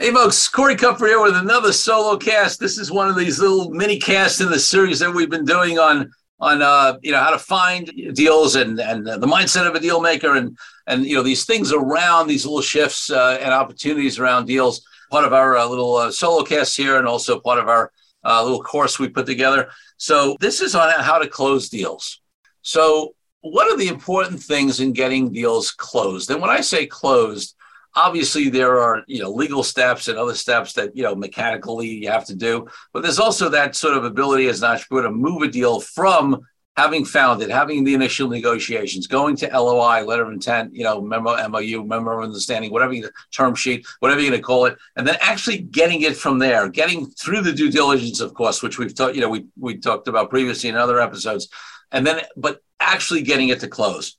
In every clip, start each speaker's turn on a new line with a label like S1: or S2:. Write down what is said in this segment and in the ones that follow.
S1: Hey folks, Corey Kupfer here with another solo cast. This is one of these little mini casts in the series that we've been doing on on uh, you know how to find deals and and the mindset of a deal maker and and you know these things around these little shifts uh, and opportunities around deals. Part of our uh, little uh, solo cast here, and also part of our uh, little course we put together. So this is on how to close deals. So what are the important things in getting deals closed? And when I say closed, obviously there are you know legal steps and other steps that you know mechanically you have to do but there's also that sort of ability as an entrepreneur to move a deal from having found it having the initial negotiations going to loi letter of intent you know memo mou memo of understanding whatever you term sheet whatever you're going to call it and then actually getting it from there getting through the due diligence of course which we've talked you know we, we talked about previously in other episodes and then but actually getting it to close.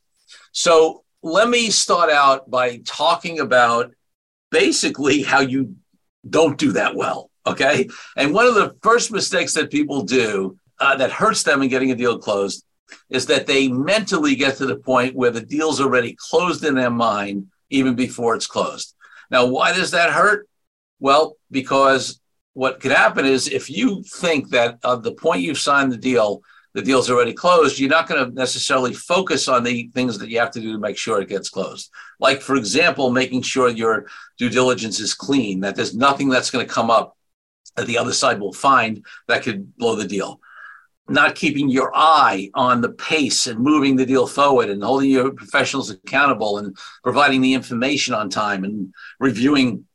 S1: So let me start out by talking about basically how you don't do that well. Okay. And one of the first mistakes that people do uh, that hurts them in getting a deal closed is that they mentally get to the point where the deal's already closed in their mind even before it's closed. Now, why does that hurt? Well, because what could happen is if you think that at the point you've signed the deal, the deal's already closed, you're not going to necessarily focus on the things that you have to do to make sure it gets closed. Like, for example, making sure your due diligence is clean, that there's nothing that's going to come up that the other side will find that could blow the deal. Not keeping your eye on the pace and moving the deal forward and holding your professionals accountable and providing the information on time and reviewing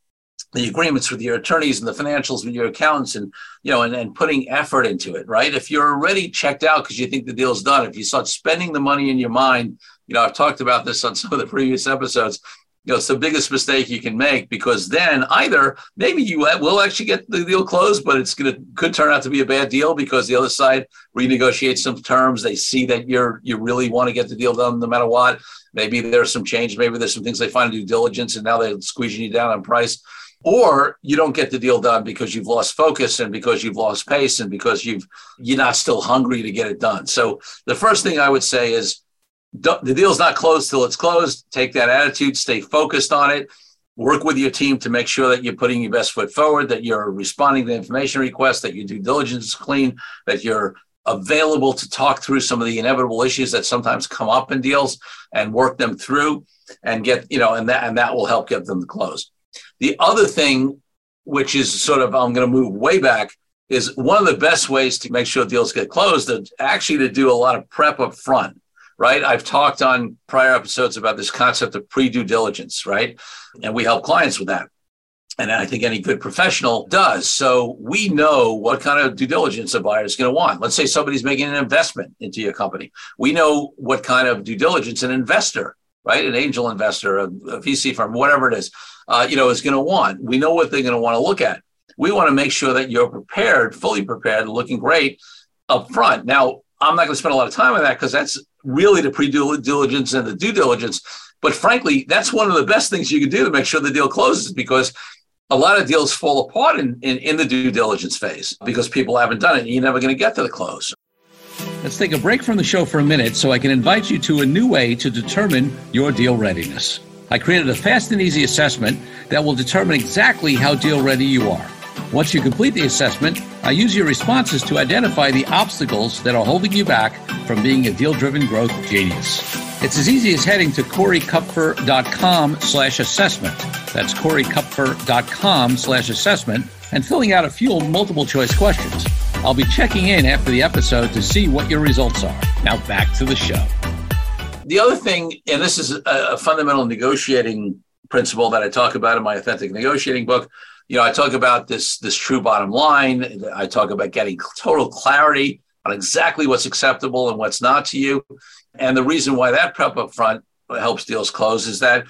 S1: the agreements with your attorneys and the financials with your accountants and you know and, and putting effort into it right? If you're already checked out because you think the deal's done if you start spending the money in your mind you know i've talked about this on some of the previous episodes you know it's the biggest mistake you can make because then either maybe you will actually get the deal closed but it's to could turn out to be a bad deal because the other side renegotiates some terms. They see that you're you really want to get the deal done no matter what. Maybe there's some change. Maybe there's some things they find in due diligence and now they're squeezing you down on price or you don't get the deal done because you've lost focus and because you've lost pace and because you've you're not still hungry to get it done. So the first thing i would say is the deal's not closed till it's closed. Take that attitude stay focused on it. Work with your team to make sure that you're putting your best foot forward that you're responding to information requests that your due diligence is clean that you're available to talk through some of the inevitable issues that sometimes come up in deals and work them through and get you know and that and that will help get them to close the other thing, which is sort of, I'm going to move way back, is one of the best ways to make sure deals get closed is actually to do a lot of prep up front, right? I've talked on prior episodes about this concept of pre due diligence, right? And we help clients with that. And I think any good professional does. So we know what kind of due diligence a buyer is going to want. Let's say somebody's making an investment into your company. We know what kind of due diligence an investor, right? An angel investor, a, a VC firm, whatever it is, uh, you know, is going to want. We know what they're going to want to look at. We want to make sure that you're prepared, fully prepared, looking great up front. Now, I'm not going to spend a lot of time on that because that's really the pre diligence and the due diligence. But frankly, that's one of the best things you can do to make sure the deal closes because a lot of deals fall apart in, in, in the due diligence phase because people haven't done it and you're never going to get to the close. Let's take a break from the show for a minute so I can invite you to a new way to determine your deal readiness. I created a fast and easy assessment that will determine exactly how deal ready you are. Once you complete the assessment, I use your responses to identify the obstacles that are holding you back from being a deal-driven growth genius. It's as easy as heading to coreykupfer.com slash assessment. That's coreykupfer.com slash assessment
S2: and filling out a few multiple choice questions. I'll be checking in after the episode to see what your results are. Now back to the show.
S1: The other thing, and this is a, fundamental negotiating principle that I talk about in my authentic negotiating book. You know, I talk about this this true bottom line. I talk about getting total clarity on exactly what's acceptable and what's not to you. And the reason why that prep up front helps deals close is that,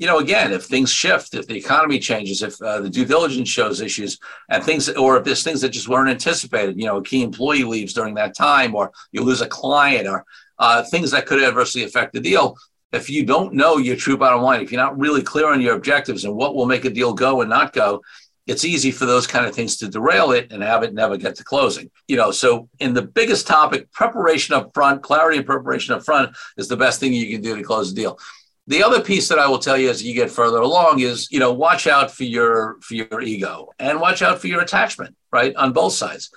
S1: you know, again, if things shift, if the economy changes, if uh, the due diligence shows issues and things, or if there's things that just weren't anticipated, you know, a key employee leaves during that time, or you lose a client, or uh, things that could adversely affect the deal. If you don't know your true bottom line, if you're not really clear on your objectives and what will make a deal go and not go, it's easy for those kind of things to derail it and have it never get to closing. You know, so in the biggest topic, preparation up front, clarity and preparation up front is the best thing you can do to close a deal. The other piece that I will tell you as you get further along is, you know, watch out for your for your ego and watch out for your attachment, right, on both sides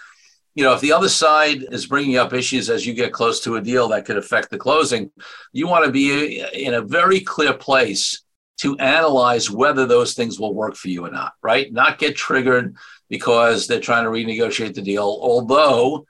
S1: you know, if the other side is bringing up issues as you get close to a deal that could affect the closing, you want to be in a very clear place to analyze whether those things will work for you or not, right? Not get triggered because they're trying to renegotiate the deal. Although,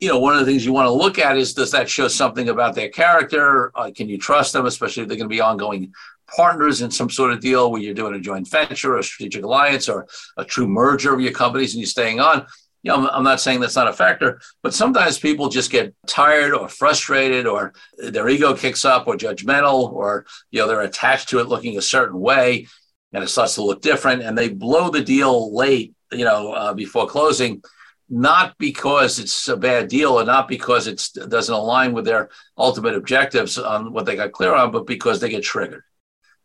S1: you know, one of the things you want to look at is does that show something about their character? Uh, can you trust them, especially if they're going to be ongoing partners in some sort of deal where you're doing a joint venture, a strategic alliance, or a true merger of your companies and you're staying on? you know, I'm not saying that's not a factor, but sometimes people just get tired or frustrated or their ego kicks up or judgmental or, you know, they're attached to it looking a certain way and it starts to look different and they blow the deal late, you know, uh, before closing, not because it's a bad deal or not because it doesn't align with their ultimate objectives on what they got clear on, but because they get triggered.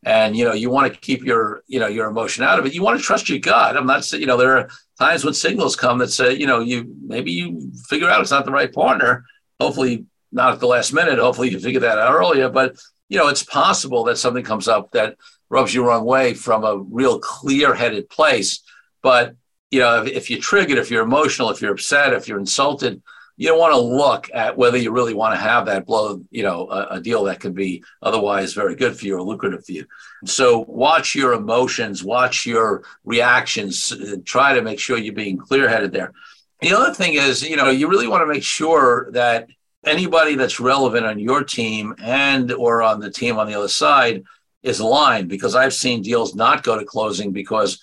S1: And you know you want to keep your you know your emotion out of it. You want to trust your gut. I'm not saying you know there are times when signals come that say you know you maybe you figure out it's not the right partner. Hopefully not at the last minute. Hopefully you figure that out earlier. But you know it's possible that something comes up that rubs you the wrong way from a real clear-headed place. But you know if, if you're triggered if you're emotional if you're upset if you're insulted you don't want to look at whether you really want to have that blow, you know, a, a, deal that could be otherwise very good for you or lucrative for you. So watch your emotions, watch your reactions, uh, try to make sure you're being clear headed there. The other thing is, you know, you really want to make sure that anybody that's relevant on your team and or on the team on the other side is aligned because I've seen deals not go to closing because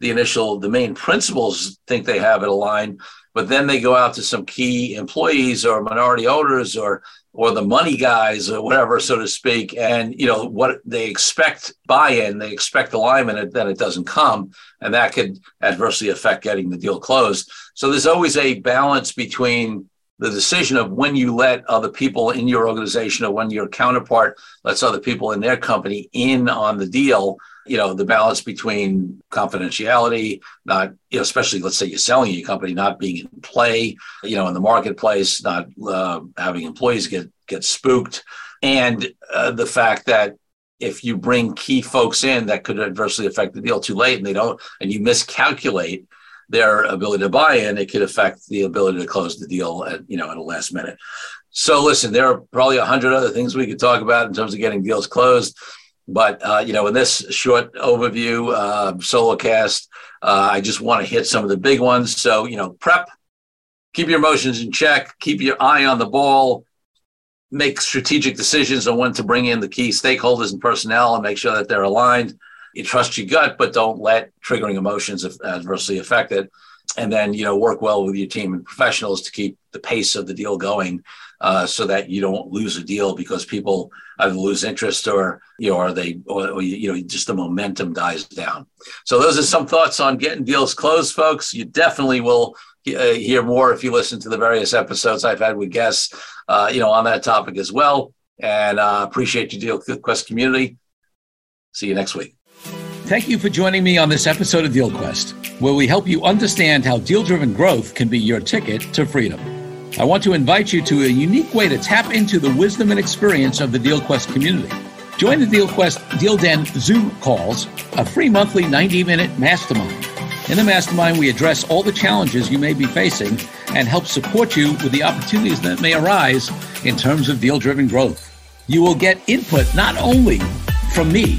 S1: the initial the main principals think they have it aligned but then they go out to some key employees or minority owners or or the money guys or whatever, so to speak, and you know what they expect buy-in, they expect alignment, and then it doesn't come, and that could adversely affect getting the deal closed. So there's always a balance between the decision of when you let other people in your organization or when your counterpart lets other people in their company in on the deal you know the balance between confidentiality not you know especially let's say you're selling your company not being in play you know in the marketplace not uh, having employees get get spooked and uh, the fact that if you bring key folks in that could adversely affect the deal too late and they don't and you miscalculate their ability to buy in it could affect the ability to close the deal at you know at a last minute so listen there are probably a hundred other things we could talk about in terms of getting deals closed but uh, you know, in this short overview, uh, solo cast, uh, I just want to hit some of the big ones. So you know, prep, keep your emotions in check, keep your eye on the ball, make strategic decisions on when to bring in the key stakeholders and personnel, and make sure that they're aligned. You trust your gut, but don't let triggering emotions adversely affect it. And then you know, work well with your team and professionals to keep the pace of the deal going uh, so that you don't lose a deal because people either lose interest or you know, or they or, or, you know, just the momentum dies down. So those are some thoughts on getting deals closed, folks. You definitely will uh, hear more if you listen to the various episodes I've had with guests, uh, you know, on that topic as well. And uh, appreciate you, Deal Quest community. See you next week.
S2: Thank you for joining me on this episode of Deal Quest, where we help you understand how deal driven growth can be your ticket to freedom. I want to invite you to a unique way to tap into the wisdom and experience of the DealQuest community. Join the DealQuest Deal Den Zoom calls, a free monthly 90 minute mastermind. In the mastermind, we address all the challenges you may be facing and help support you with the opportunities that may arise in terms of deal driven growth. You will get input not only from me,